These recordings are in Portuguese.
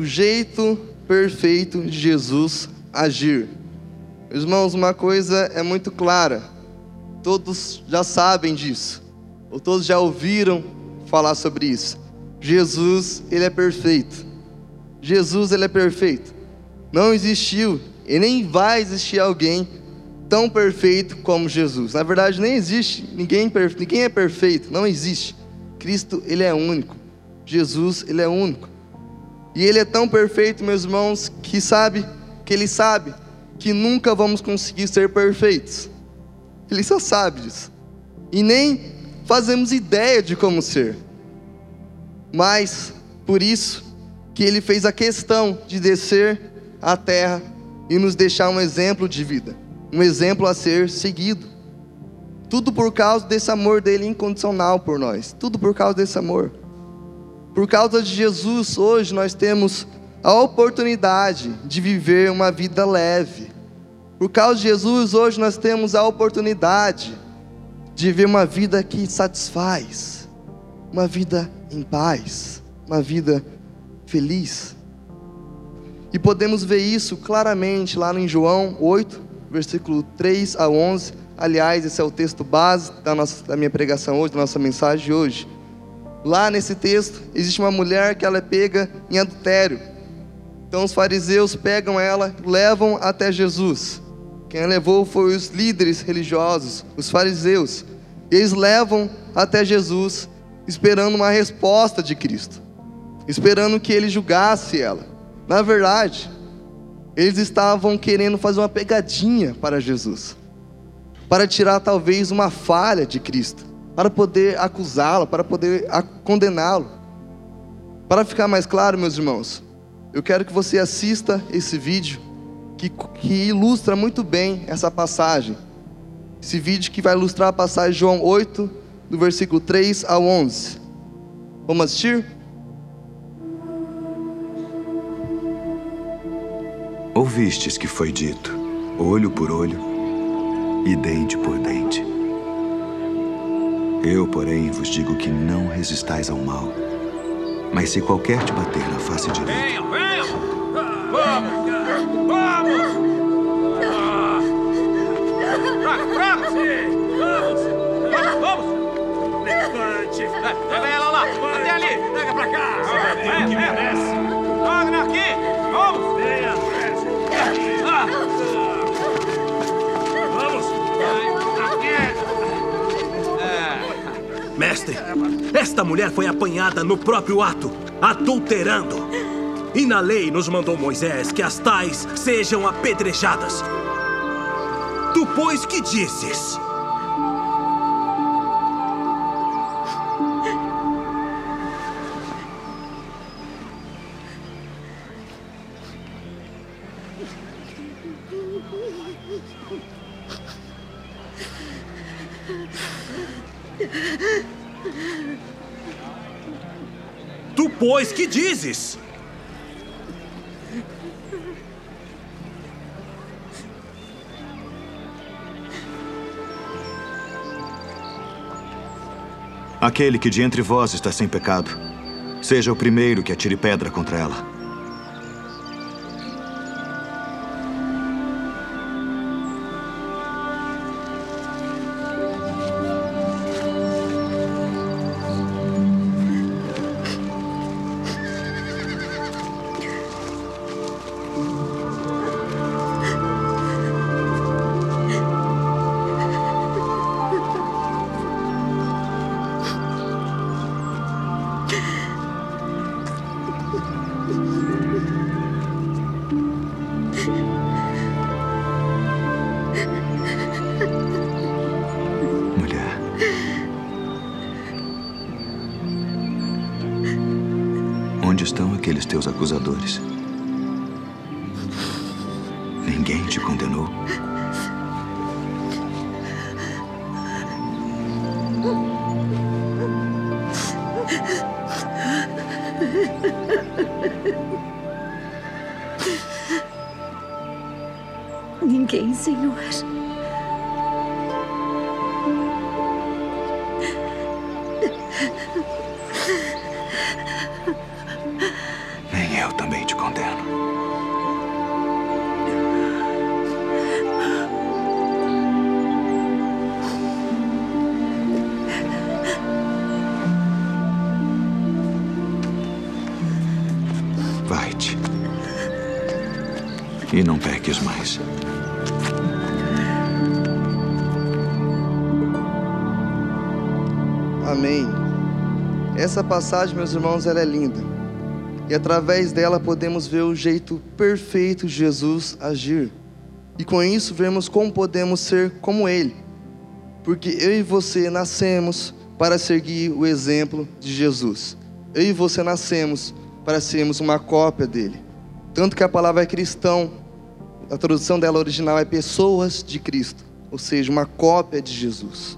o jeito perfeito de Jesus agir. Irmãos, uma coisa é muito clara, todos já sabem disso, ou todos já ouviram falar sobre isso. Jesus, ele é perfeito. Jesus, ele é perfeito. Não existiu e nem vai existir alguém tão perfeito como Jesus. Na verdade, nem existe ninguém, ninguém é perfeito, não existe. Cristo, ele é único. Jesus, ele é único. E Ele é tão perfeito, meus irmãos, que sabe, que Ele sabe que nunca vamos conseguir ser perfeitos. Ele só sabe disso. E nem fazemos ideia de como ser. Mas, por isso, que Ele fez a questão de descer à terra e nos deixar um exemplo de vida, um exemplo a ser seguido. Tudo por causa desse amor dele incondicional por nós. Tudo por causa desse amor. Por causa de Jesus, hoje nós temos a oportunidade de viver uma vida leve. Por causa de Jesus, hoje nós temos a oportunidade de viver uma vida que satisfaz, uma vida em paz, uma vida feliz. E podemos ver isso claramente lá em João 8, versículo 3 a 11. Aliás, esse é o texto base da, nossa, da minha pregação hoje, da nossa mensagem de hoje. Lá nesse texto, existe uma mulher que ela é pega em adultério. Então os fariseus pegam ela, levam até Jesus. Quem a levou foi os líderes religiosos, os fariseus. Eles levam até Jesus, esperando uma resposta de Cristo, esperando que ele julgasse ela. Na verdade, eles estavam querendo fazer uma pegadinha para Jesus, para tirar talvez uma falha de Cristo para poder acusá-lo, para poder condená-lo. Para ficar mais claro, meus irmãos, eu quero que você assista esse vídeo que, que ilustra muito bem essa passagem. Esse vídeo que vai ilustrar a passagem de João 8, do versículo 3 ao 11. Vamos assistir? Ouvistes que foi dito: olho por olho e dente por dente. Eu, porém, vos digo que não resistais ao mal. Mas se qualquer te bater na face direita... Venham, venham! Lá! Até ali! Pega pra cá! Venha, venha! Traga aqui! Vamos! Venha, ah. Mestre, esta mulher foi apanhada no próprio ato, adulterando. E na lei nos mandou Moisés que as tais sejam apedrejadas. Tu, pois, que dizes? Pois, que dizes? Aquele que de entre vós está sem pecado, seja o primeiro que atire pedra contra ela. Onde estão aqueles teus acusadores? Ninguém te condenou. Ninguém, Senhor. Amém. Essa passagem, meus irmãos, ela é linda. E através dela podemos ver o jeito perfeito de Jesus agir. E com isso vemos como podemos ser como Ele. Porque eu e você nascemos para seguir o exemplo de Jesus. Eu e você nascemos para sermos uma cópia dele. Tanto que a palavra é cristão, a tradução dela original é pessoas de Cristo, ou seja, uma cópia de Jesus.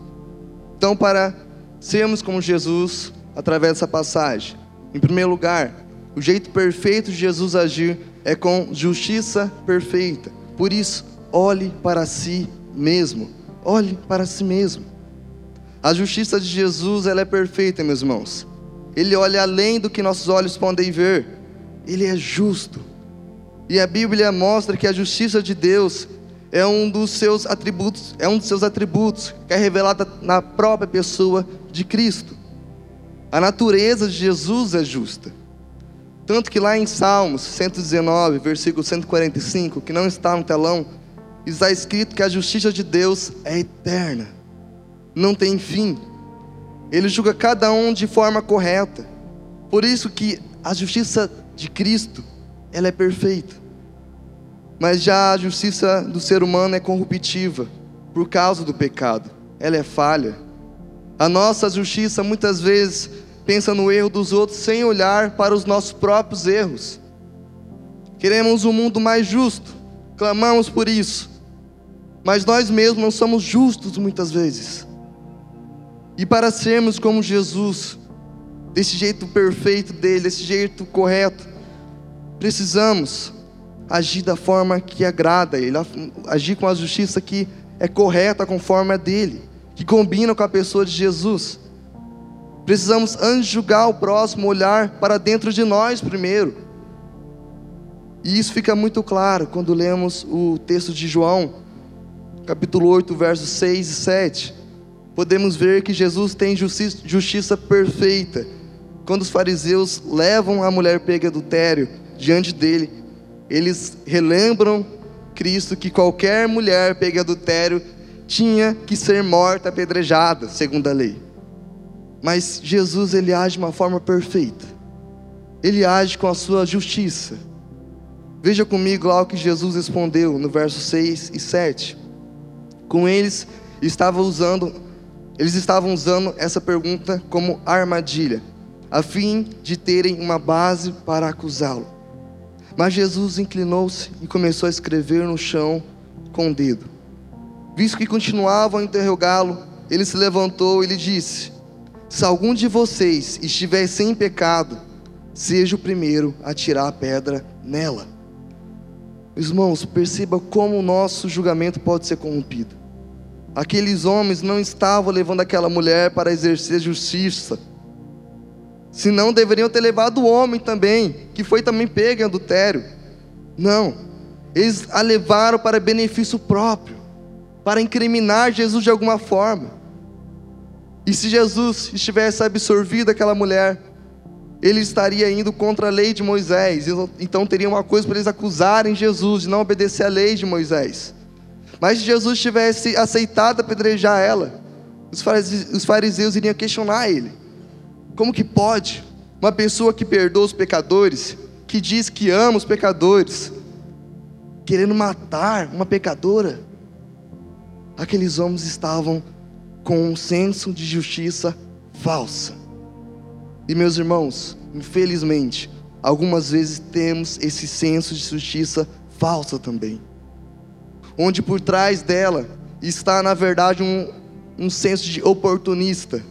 Então, para sermos como Jesus, através dessa passagem, em primeiro lugar, o jeito perfeito de Jesus agir é com justiça perfeita. Por isso, olhe para si mesmo. Olhe para si mesmo. A justiça de Jesus, ela é perfeita, meus irmãos. Ele olha além do que nossos olhos podem ver. Ele é justo. E a Bíblia mostra que a justiça de Deus é um dos seus atributos, é um dos seus atributos que é revelada na própria pessoa de Cristo. A natureza de Jesus é justa. Tanto que lá em Salmos 119, versículo 145, que não está no telão, está escrito que a justiça de Deus é eterna, não tem fim. Ele julga cada um de forma correta. Por isso que a justiça de Cristo, ela é perfeita. Mas já a justiça do ser humano é corruptiva por causa do pecado. Ela é falha. A nossa justiça muitas vezes pensa no erro dos outros sem olhar para os nossos próprios erros. Queremos um mundo mais justo, clamamos por isso, mas nós mesmos não somos justos muitas vezes. E para sermos como Jesus, desse jeito perfeito dele, desse jeito correto, precisamos agir da forma que agrada a ele, agir com a justiça que é correta conforme a dele, que combina com a pessoa de Jesus. Precisamos, antes de julgar o próximo, olhar para dentro de nós primeiro. E isso fica muito claro quando lemos o texto de João, capítulo 8, versos 6 e 7 podemos ver que Jesus tem justiça, justiça perfeita. Quando os fariseus levam a mulher pega adultério diante dele, eles relembram Cristo que qualquer mulher pega adultério tinha que ser morta apedrejada, segundo a lei. Mas Jesus ele age de uma forma perfeita. Ele age com a sua justiça. Veja comigo lá o que Jesus respondeu no verso 6 e 7. Com eles estava usando eles estavam usando essa pergunta como armadilha, a fim de terem uma base para acusá-lo. Mas Jesus inclinou-se e começou a escrever no chão com o dedo. Visto que continuavam a interrogá-lo, ele se levantou e lhe disse: Se algum de vocês estiver sem pecado, seja o primeiro a tirar a pedra nela. Irmãos, perceba como o nosso julgamento pode ser corrompido. Aqueles homens não estavam levando aquela mulher para exercer justiça. Senão deveriam ter levado o homem também, que foi também pego em adultério. Não. Eles a levaram para benefício próprio, para incriminar Jesus de alguma forma. E se Jesus estivesse absorvido aquela mulher, ele estaria indo contra a lei de Moisés. Então teria uma coisa para eles acusarem Jesus de não obedecer à lei de Moisés. Mas se Jesus tivesse aceitado apedrejar ela, os fariseus, os fariseus iriam questionar ele: como que pode uma pessoa que perdoa os pecadores, que diz que ama os pecadores, querendo matar uma pecadora? Aqueles homens estavam com um senso de justiça falsa. E meus irmãos, infelizmente, algumas vezes temos esse senso de justiça falsa também onde por trás dela está, na verdade, um, um senso de oportunista,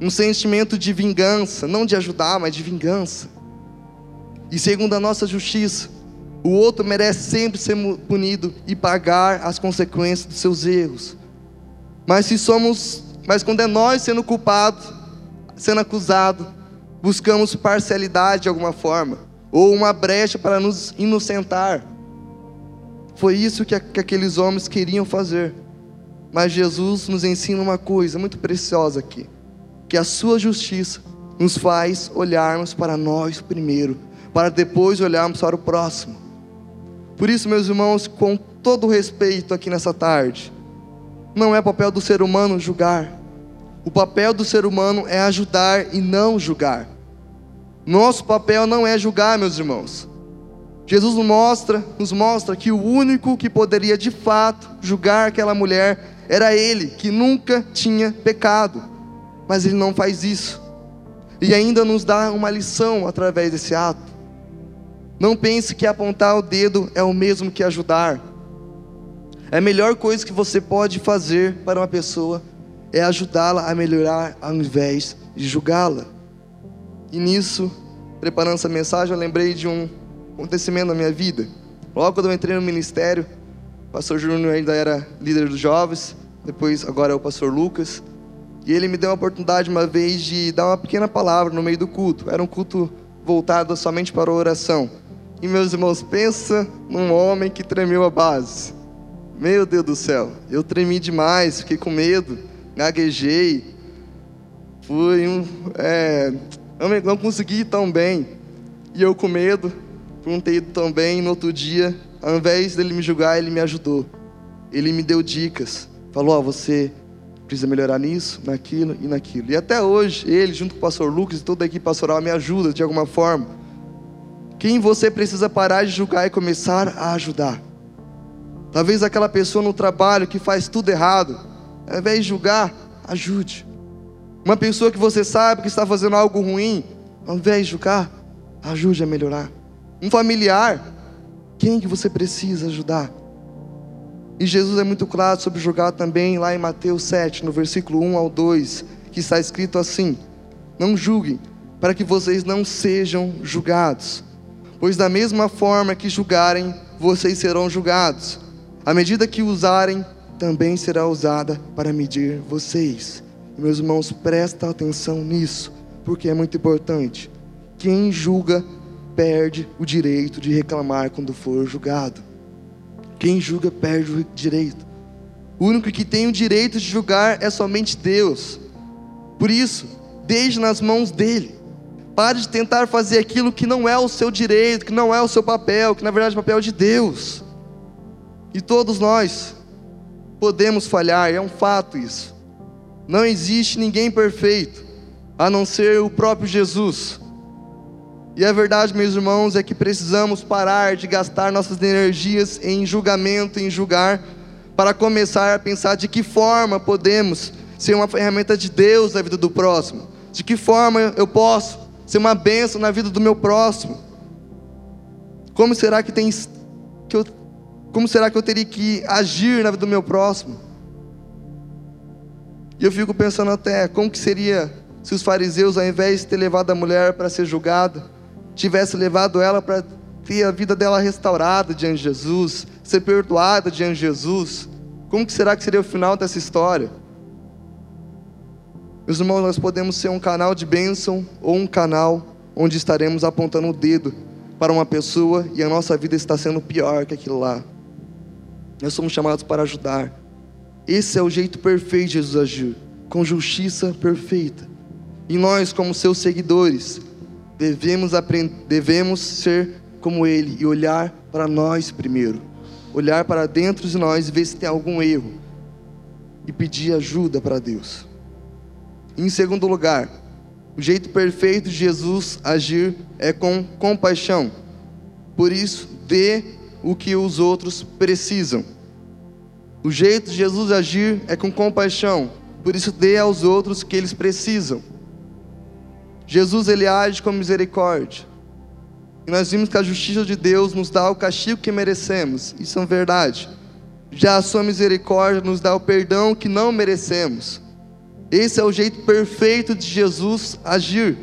um sentimento de vingança, não de ajudar, mas de vingança. E segundo a nossa justiça, o outro merece sempre ser punido e pagar as consequências dos seus erros. Mas se somos, mas quando é nós sendo culpados, sendo acusados, buscamos parcialidade de alguma forma, ou uma brecha para nos inocentar. Foi isso que, que aqueles homens queriam fazer. Mas Jesus nos ensina uma coisa muito preciosa aqui: que a sua justiça nos faz olharmos para nós primeiro, para depois olharmos para o próximo. Por isso, meus irmãos, com todo respeito aqui nessa tarde, não é papel do ser humano julgar. O papel do ser humano é ajudar e não julgar. Nosso papel não é julgar, meus irmãos. Jesus nos mostra, nos mostra que o único que poderia de fato julgar aquela mulher era ele, que nunca tinha pecado. Mas ele não faz isso. E ainda nos dá uma lição através desse ato. Não pense que apontar o dedo é o mesmo que ajudar. A melhor coisa que você pode fazer para uma pessoa é ajudá-la a melhorar ao invés de julgá-la. E nisso, preparando essa mensagem, eu lembrei de um acontecimento na minha vida. Logo quando eu entrei no ministério, o pastor Júnior ainda era líder dos jovens, depois agora é o pastor Lucas. E ele me deu a oportunidade uma vez de dar uma pequena palavra no meio do culto. Era um culto voltado somente para a oração. E meus irmãos, pensa num homem que tremeu a base. Meu Deus do céu, eu tremi demais, fiquei com medo, gaguejei. Fui um. É, não consegui ir tão bem. E eu com medo, por não ter ido tão bem, no outro dia ao invés dele me julgar, ele me ajudou. Ele me deu dicas. Falou: Ó, oh, você precisa melhorar nisso, naquilo e naquilo. E até hoje, ele, junto com o pastor Lucas e toda a equipe pastoral, me ajuda de alguma forma. Quem você precisa parar de julgar e começar a ajudar? Talvez aquela pessoa no trabalho que faz tudo errado, ao invés de julgar, ajude. Uma pessoa que você sabe que está fazendo algo ruim, ao invés de julgar, ajude a melhorar. Um familiar quem que você precisa ajudar? E Jesus é muito claro sobre julgar também lá em Mateus 7, no versículo 1 ao 2, que está escrito assim: Não julguem, para que vocês não sejam julgados. Pois da mesma forma que julgarem, vocês serão julgados. A medida que usarem, também será usada para medir vocês. Meus irmãos, presta atenção nisso, porque é muito importante. Quem julga perde o direito de reclamar quando for julgado. Quem julga perde o direito. O único que tem o direito de julgar é somente Deus. Por isso, deixe nas mãos dele. Pare de tentar fazer aquilo que não é o seu direito, que não é o seu papel, que na verdade é o papel de Deus. E todos nós podemos falhar, é um fato isso. Não existe ninguém perfeito, a não ser o próprio Jesus. E a verdade, meus irmãos, é que precisamos parar de gastar nossas energias em julgamento, em julgar, para começar a pensar de que forma podemos ser uma ferramenta de Deus na vida do próximo. De que forma eu posso ser uma bênção na vida do meu próximo. Como será que tem que eu, como será que eu teria que agir na vida do meu próximo? E eu fico pensando até como que seria se os fariseus, ao invés de ter levado a mulher para ser julgada, tivesse levado ela para ter a vida dela restaurada diante de Jesus, ser perdoada diante de Jesus, como que será que seria o final dessa história? Meus irmãos, nós podemos ser um canal de bênção ou um canal onde estaremos apontando o dedo para uma pessoa e a nossa vida está sendo pior que aquilo lá. Nós somos chamados para ajudar. Esse é o jeito perfeito de Jesus agir, com justiça perfeita. E nós, como seus seguidores, devemos, devemos ser como Ele e olhar para nós primeiro. Olhar para dentro de nós e ver se tem algum erro. E pedir ajuda para Deus. Em segundo lugar, o jeito perfeito de Jesus agir é com compaixão. Por isso, dê o que os outros precisam. O jeito de Jesus agir é com compaixão. Por isso, dê aos outros o que eles precisam. Jesus ele age com misericórdia. E nós vimos que a justiça de Deus nos dá o castigo que merecemos. Isso é verdade. Já a sua misericórdia nos dá o perdão que não merecemos. Esse é o jeito perfeito de Jesus agir.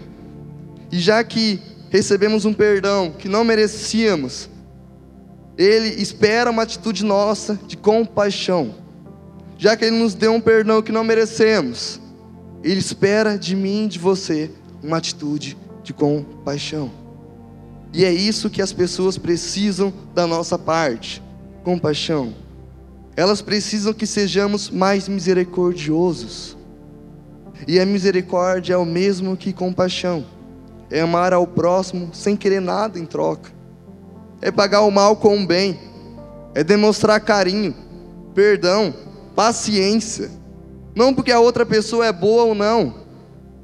E já que recebemos um perdão que não merecíamos, Ele espera uma atitude nossa de compaixão. Já que Ele nos deu um perdão que não merecemos, Ele espera de mim de você uma atitude de compaixão. E é isso que as pessoas precisam da nossa parte: compaixão. Elas precisam que sejamos mais misericordiosos. E a misericórdia é o mesmo que compaixão. É amar ao próximo sem querer nada em troca. É pagar o mal com o bem. É demonstrar carinho, perdão, paciência. Não porque a outra pessoa é boa ou não,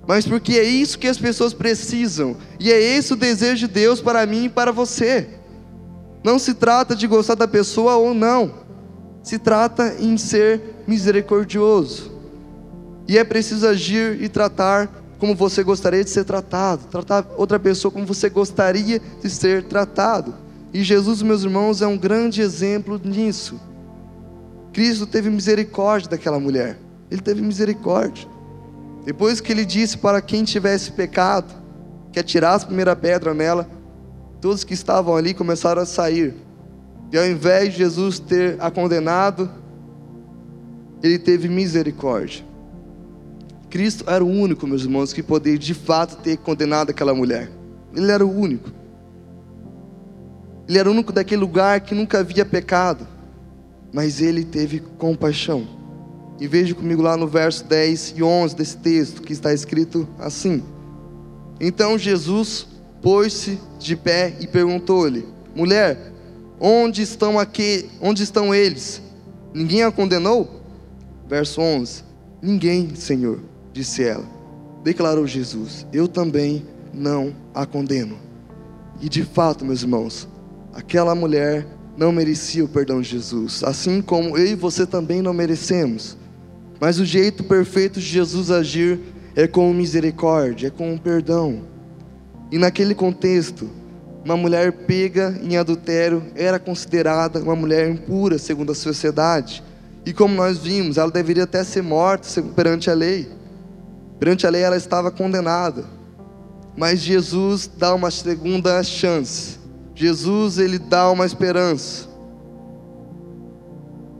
mas porque é isso que as pessoas precisam, e é esse o desejo de Deus para mim e para você. Não se trata de gostar da pessoa ou não, se trata em ser misericordioso. E é preciso agir e tratar como você gostaria de ser tratado, tratar outra pessoa como você gostaria de ser tratado. E Jesus, meus irmãos, é um grande exemplo nisso. Cristo teve misericórdia daquela mulher, ele teve misericórdia. Depois que ele disse para quem tivesse pecado, que atirasse a primeira pedra nela, todos que estavam ali começaram a sair. E ao invés de Jesus ter a condenado, ele teve misericórdia. Cristo era o único, meus irmãos, que poderia de fato ter condenado aquela mulher. Ele era o único. Ele era o único daquele lugar que nunca havia pecado. Mas ele teve compaixão. E veja comigo lá no verso 10 e 11 desse texto, que está escrito assim: Então Jesus pôs-se de pé e perguntou-lhe: Mulher, onde estão aqui? Onde estão eles? Ninguém a condenou? Verso 11: Ninguém, Senhor, disse ela. Declarou Jesus: Eu também não a condeno. E de fato, meus irmãos, aquela mulher não merecia o perdão de Jesus, assim como eu e você também não merecemos. Mas o jeito perfeito de Jesus agir é com misericórdia, é com perdão. E naquele contexto, uma mulher pega em adultério era considerada uma mulher impura segundo a sociedade. E como nós vimos, ela deveria até ser morta perante a lei. Perante a lei ela estava condenada. Mas Jesus dá uma segunda chance. Jesus ele dá uma esperança.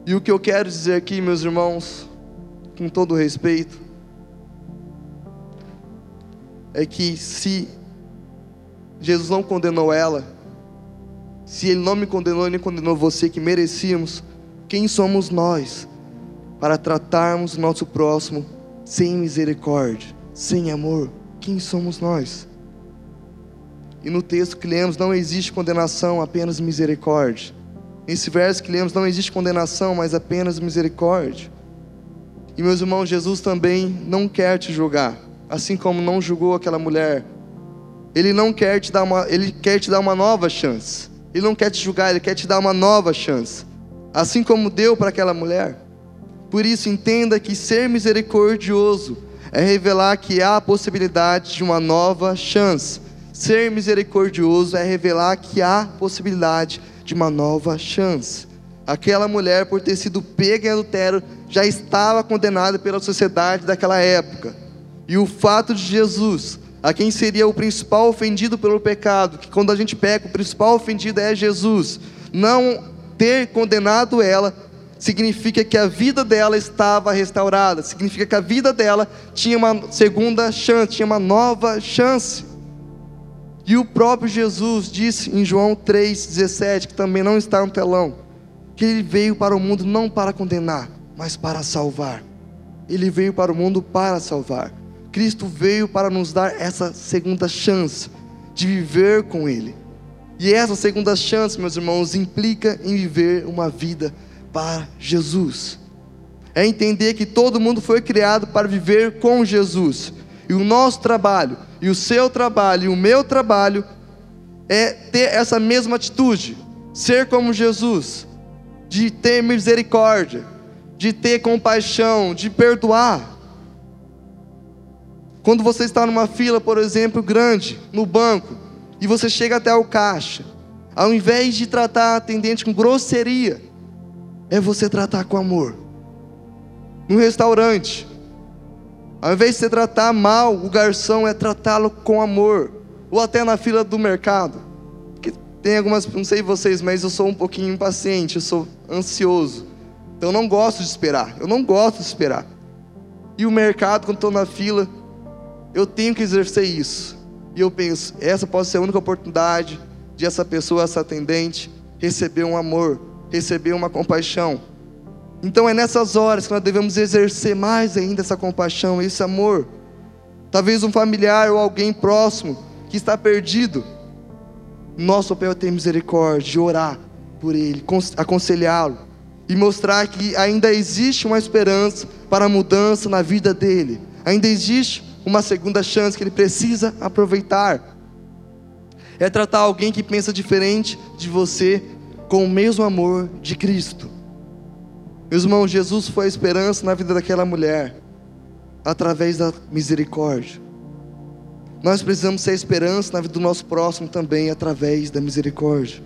E o que eu quero dizer aqui, meus irmãos, com todo respeito, é que se Jesus não condenou ela, se Ele não me condenou, nem condenou você que merecíamos, quem somos nós para tratarmos o nosso próximo sem misericórdia, sem amor? Quem somos nós? E no texto que lemos não existe condenação, apenas misericórdia. Nesse verso que lemos não existe condenação, mas apenas misericórdia. E meus irmãos, Jesus também não quer te julgar, assim como não julgou aquela mulher. Ele não quer te dar uma, ele quer te dar uma nova chance. Ele não quer te julgar, ele quer te dar uma nova chance, assim como deu para aquela mulher. Por isso entenda que ser misericordioso é revelar que há a possibilidade de uma nova chance. Ser misericordioso é revelar que há possibilidade de uma nova chance. Aquela mulher, por ter sido pega em adultério, já estava condenada pela sociedade daquela época. E o fato de Jesus, a quem seria o principal ofendido pelo pecado, que quando a gente peca, o principal ofendido é Jesus, não ter condenado ela, significa que a vida dela estava restaurada, significa que a vida dela tinha uma segunda chance, tinha uma nova chance. E o próprio Jesus disse em João 3,17, que também não está no telão, que ele veio para o mundo não para condenar, mas para salvar. Ele veio para o mundo para salvar. Cristo veio para nos dar essa segunda chance de viver com Ele. E essa segunda chance, meus irmãos, implica em viver uma vida para Jesus. É entender que todo mundo foi criado para viver com Jesus. E o nosso trabalho, e o seu trabalho, e o meu trabalho é ter essa mesma atitude, ser como Jesus, de ter misericórdia, de ter compaixão, de perdoar. Quando você está numa fila, por exemplo, grande, no banco, e você chega até o caixa, ao invés de tratar a atendente com grosseria, é você tratar com amor. No restaurante, ao invés de você tratar mal o garçom, é tratá-lo com amor. ou até na fila do mercado. Tem algumas, não sei vocês, mas eu sou um pouquinho impaciente, eu sou ansioso. Então eu não gosto de esperar, eu não gosto de esperar. E o mercado, quando estou na fila, eu tenho que exercer isso. E eu penso, essa pode ser a única oportunidade de essa pessoa, essa atendente, receber um amor, receber uma compaixão. Então é nessas horas que nós devemos exercer mais ainda essa compaixão, esse amor. Talvez um familiar ou alguém próximo que está perdido. Nosso papel é ter misericórdia, orar por ele, aconselhá-lo e mostrar que ainda existe uma esperança para a mudança na vida dele. Ainda existe uma segunda chance que ele precisa aproveitar. É tratar alguém que pensa diferente de você com o mesmo amor de Cristo. Meus irmãos, Jesus foi a esperança na vida daquela mulher, através da misericórdia. Nós precisamos ser esperança na vida do nosso próximo também, através da misericórdia.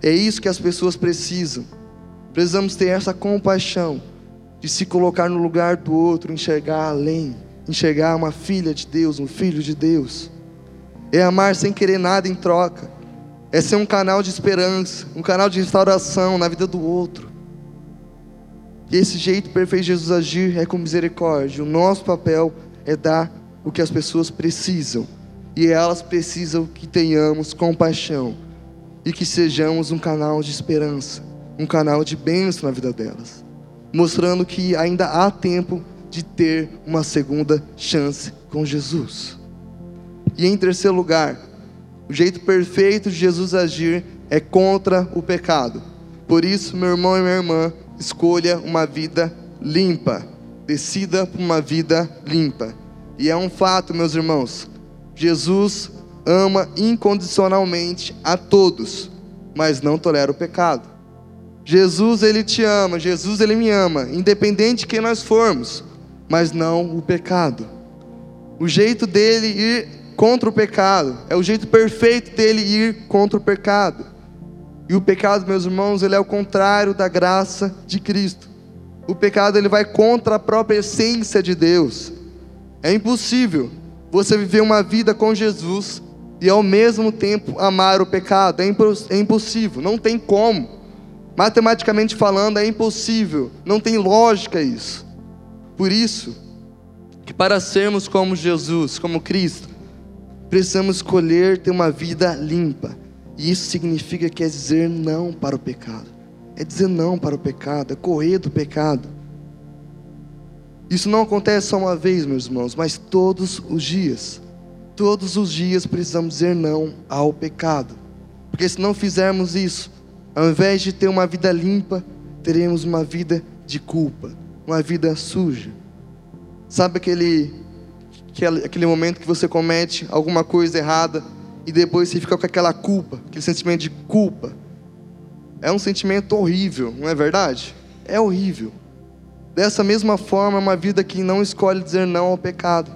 É isso que as pessoas precisam. Precisamos ter essa compaixão de se colocar no lugar do outro, enxergar além, enxergar uma filha de Deus, um filho de Deus. É amar sem querer nada em troca. É ser um canal de esperança, um canal de restauração na vida do outro. E esse jeito perfeito de Jesus agir é com misericórdia. O nosso papel é dar o que as pessoas precisam. E elas precisam que tenhamos compaixão e que sejamos um canal de esperança, um canal de bênção na vida delas, mostrando que ainda há tempo de ter uma segunda chance com Jesus. E em terceiro lugar, o jeito perfeito de Jesus agir é contra o pecado. Por isso, meu irmão e minha irmã, escolha uma vida limpa. Decida por uma vida limpa. E é um fato, meus irmãos. Jesus ama incondicionalmente a todos, mas não tolera o pecado. Jesus, ele te ama, Jesus, ele me ama, independente de quem nós formos mas não o pecado. O jeito dele ir contra o pecado é o jeito perfeito dele ir contra o pecado. E o pecado, meus irmãos, ele é o contrário da graça de Cristo. O pecado ele vai contra a própria essência de Deus. É impossível você viver uma vida com Jesus e ao mesmo tempo amar o pecado. É, é impossível, não tem como. Matematicamente falando, é impossível, não tem lógica isso. Por isso, que para sermos como Jesus, como Cristo, precisamos escolher ter uma vida limpa. E isso significa que é dizer não para o pecado. É dizer não para o pecado, é correr do pecado. Isso não acontece só uma vez, meus irmãos, mas todos os dias. Todos os dias precisamos dizer não ao pecado. Porque se não fizermos isso, ao invés de ter uma vida limpa, teremos uma vida de culpa uma vida suja. Sabe aquele, aquele momento que você comete alguma coisa errada e depois você fica com aquela culpa, aquele sentimento de culpa? É um sentimento horrível, não é verdade? É horrível. Dessa mesma forma, é uma vida que não escolhe dizer não ao pecado,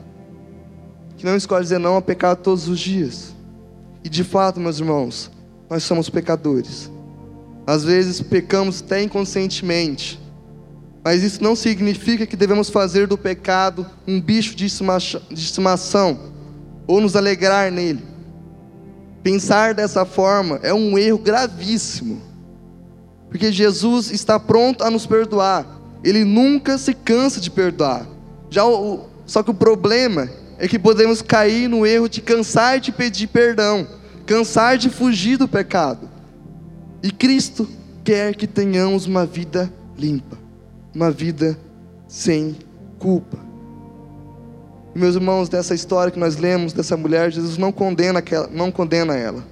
que não escolhe dizer não ao pecado todos os dias. E de fato, meus irmãos, nós somos pecadores. Às vezes pecamos até inconscientemente. Mas isso não significa que devemos fazer do pecado um bicho de estimação ou nos alegrar nele. Pensar dessa forma é um erro gravíssimo, porque Jesus está pronto a nos perdoar, ele nunca se cansa de perdoar. Já o, só que o problema é que podemos cair no erro de cansar de pedir perdão, cansar de fugir do pecado. E Cristo quer que tenhamos uma vida limpa uma vida sem culpa. meus irmãos, dessa história que nós lemos dessa mulher, Jesus não condena, aquela, não condena ela,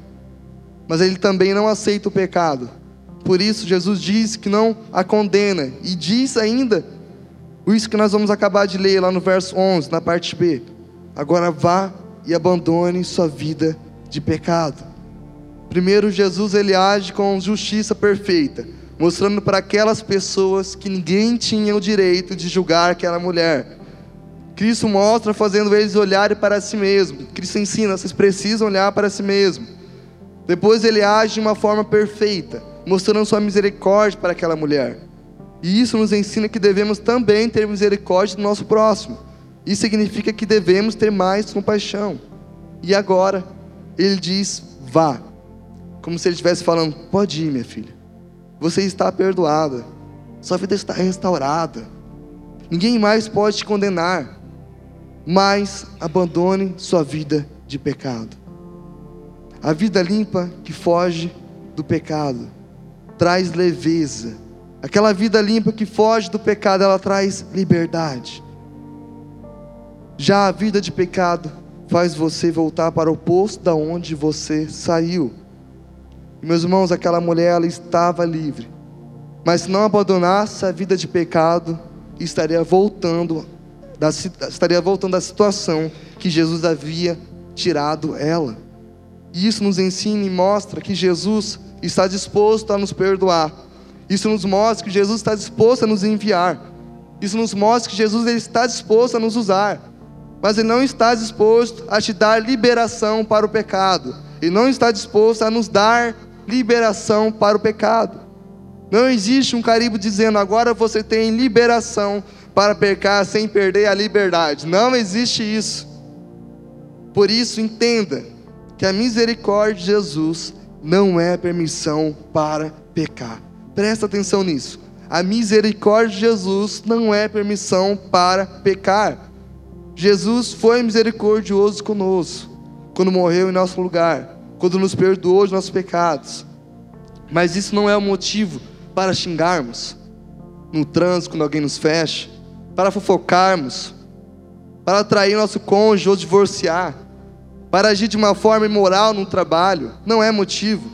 mas ele também não aceita o pecado. Por isso, Jesus diz que não a condena e diz ainda isso que nós vamos acabar de ler lá no verso 11, na parte B. Agora vá e abandone sua vida de pecado. Primeiro, Jesus ele age com justiça perfeita mostrando para aquelas pessoas que ninguém tinha o direito de julgar aquela mulher. Cristo mostra fazendo eles olharem para si mesmo. Cristo ensina, vocês precisam olhar para si mesmo. Depois ele age de uma forma perfeita, mostrando sua misericórdia para aquela mulher. E isso nos ensina que devemos também ter misericórdia do nosso próximo. Isso significa que devemos ter mais compaixão. E agora ele diz: vá. Como se ele estivesse falando: pode ir, minha filha. Você está perdoada. Sua vida está restaurada. Ninguém mais pode te condenar. Mas abandone sua vida de pecado. A vida limpa que foge do pecado traz leveza. Aquela vida limpa que foge do pecado, ela traz liberdade. Já a vida de pecado faz você voltar para o posto da onde você saiu. Meus irmãos, aquela mulher ela estava livre. Mas se não abandonasse a vida de pecado, estaria voltando da, estaria voltando da situação que Jesus havia tirado ela. E isso nos ensina e mostra que Jesus está disposto a nos perdoar. Isso nos mostra que Jesus está disposto a nos enviar. Isso nos mostra que Jesus ele está disposto a nos usar. Mas ele não está disposto a te dar liberação para o pecado. Ele não está disposto a nos dar liberação para o pecado. Não existe um carimbo dizendo agora você tem liberação para pecar sem perder a liberdade. Não existe isso. Por isso, entenda que a misericórdia de Jesus não é permissão para pecar. Presta atenção nisso. A misericórdia de Jesus não é permissão para pecar. Jesus foi misericordioso conosco quando morreu em nosso lugar, quando nos perdoou de nossos pecados. Mas isso não é o motivo para xingarmos no trânsito quando alguém nos fecha, para fofocarmos, para atrair nosso cônjuge ou divorciar, para agir de uma forma imoral no trabalho, não é motivo.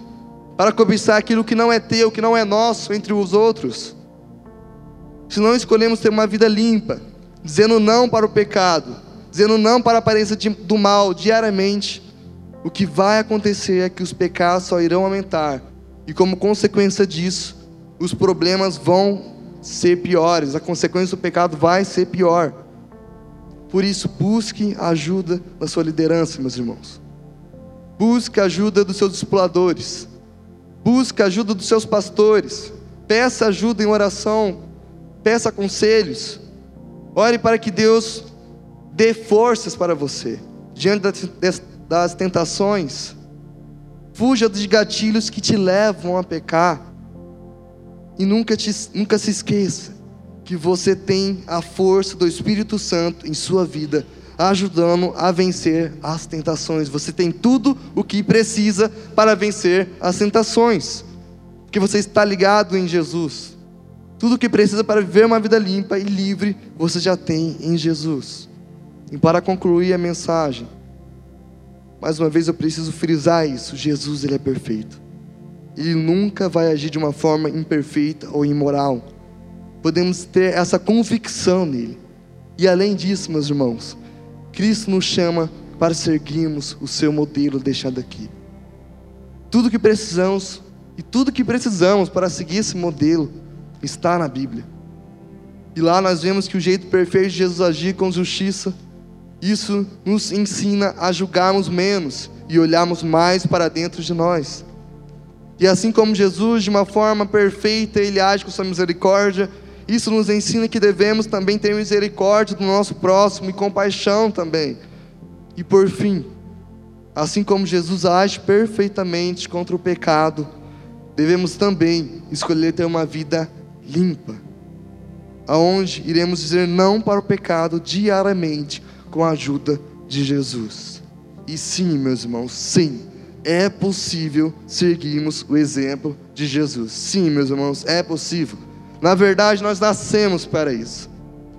Para cobiçar aquilo que não é teu, que não é nosso entre os outros. Se não escolhemos ter uma vida limpa, dizendo não para o pecado, dizendo não para a aparência de, do mal diariamente, o que vai acontecer é que os pecados só irão aumentar, e como consequência disso, os problemas vão ser piores, a consequência do pecado vai ser pior. Por isso, busque ajuda da sua liderança, meus irmãos. Busque ajuda dos seus discipuladores. Busque ajuda dos seus pastores. Peça ajuda em oração. Peça conselhos. Ore para que Deus dê forças para você diante das tentações. Fuja dos gatilhos que te levam a pecar. E nunca, te, nunca se esqueça que você tem a força do Espírito Santo em sua vida, ajudando a vencer as tentações. Você tem tudo o que precisa para vencer as tentações, porque você está ligado em Jesus. Tudo o que precisa para viver uma vida limpa e livre, você já tem em Jesus. E para concluir a mensagem, mais uma vez eu preciso frisar isso: Jesus ele é perfeito. Ele nunca vai agir de uma forma imperfeita ou imoral. Podemos ter essa convicção nele. E além disso, meus irmãos, Cristo nos chama para seguirmos o seu modelo deixado aqui. Tudo que precisamos e tudo que precisamos para seguir esse modelo está na Bíblia. E lá nós vemos que o jeito perfeito de Jesus agir com justiça, isso nos ensina a julgarmos menos e olharmos mais para dentro de nós. E assim como Jesus, de uma forma perfeita, ele age com sua misericórdia, isso nos ensina que devemos também ter misericórdia do nosso próximo e compaixão também. E por fim, assim como Jesus age perfeitamente contra o pecado, devemos também escolher ter uma vida limpa, aonde iremos dizer não para o pecado diariamente com a ajuda de Jesus. E sim, meus irmãos, sim é possível seguirmos o exemplo de Jesus. Sim, meus irmãos, é possível. Na verdade, nós nascemos para isso.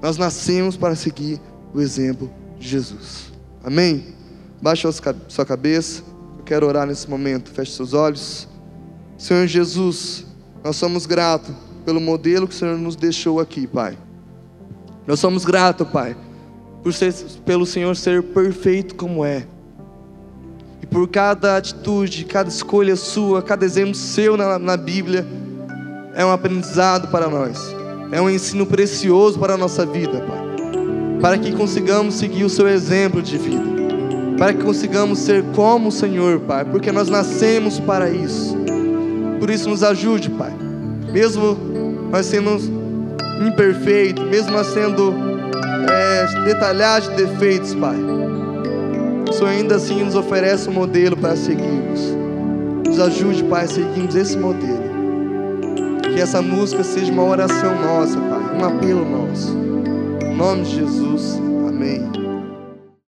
Nós nascemos para seguir o exemplo de Jesus. Amém? Baixe sua cabeça. Eu quero orar nesse momento. Feche seus olhos. Senhor Jesus, nós somos gratos pelo modelo que o Senhor nos deixou aqui, Pai. Nós somos gratos, Pai, por ser, pelo Senhor ser perfeito como é e por cada atitude, cada escolha sua, cada exemplo seu na, na Bíblia, é um aprendizado para nós, é um ensino precioso para a nossa vida, Pai. Para que consigamos seguir o seu exemplo de vida, para que consigamos ser como o Senhor, Pai, porque nós nascemos para isso. Por isso, nos ajude, Pai, mesmo nós sendo imperfeitos, mesmo nós sendo é, detalhados de defeitos, Pai O Senhor ainda assim nos oferece um modelo para seguirmos. Nos ajude, Pai, a seguirmos esse modelo. Essa música seja uma oração nossa, Pai, um apelo nosso. Em nome de Jesus.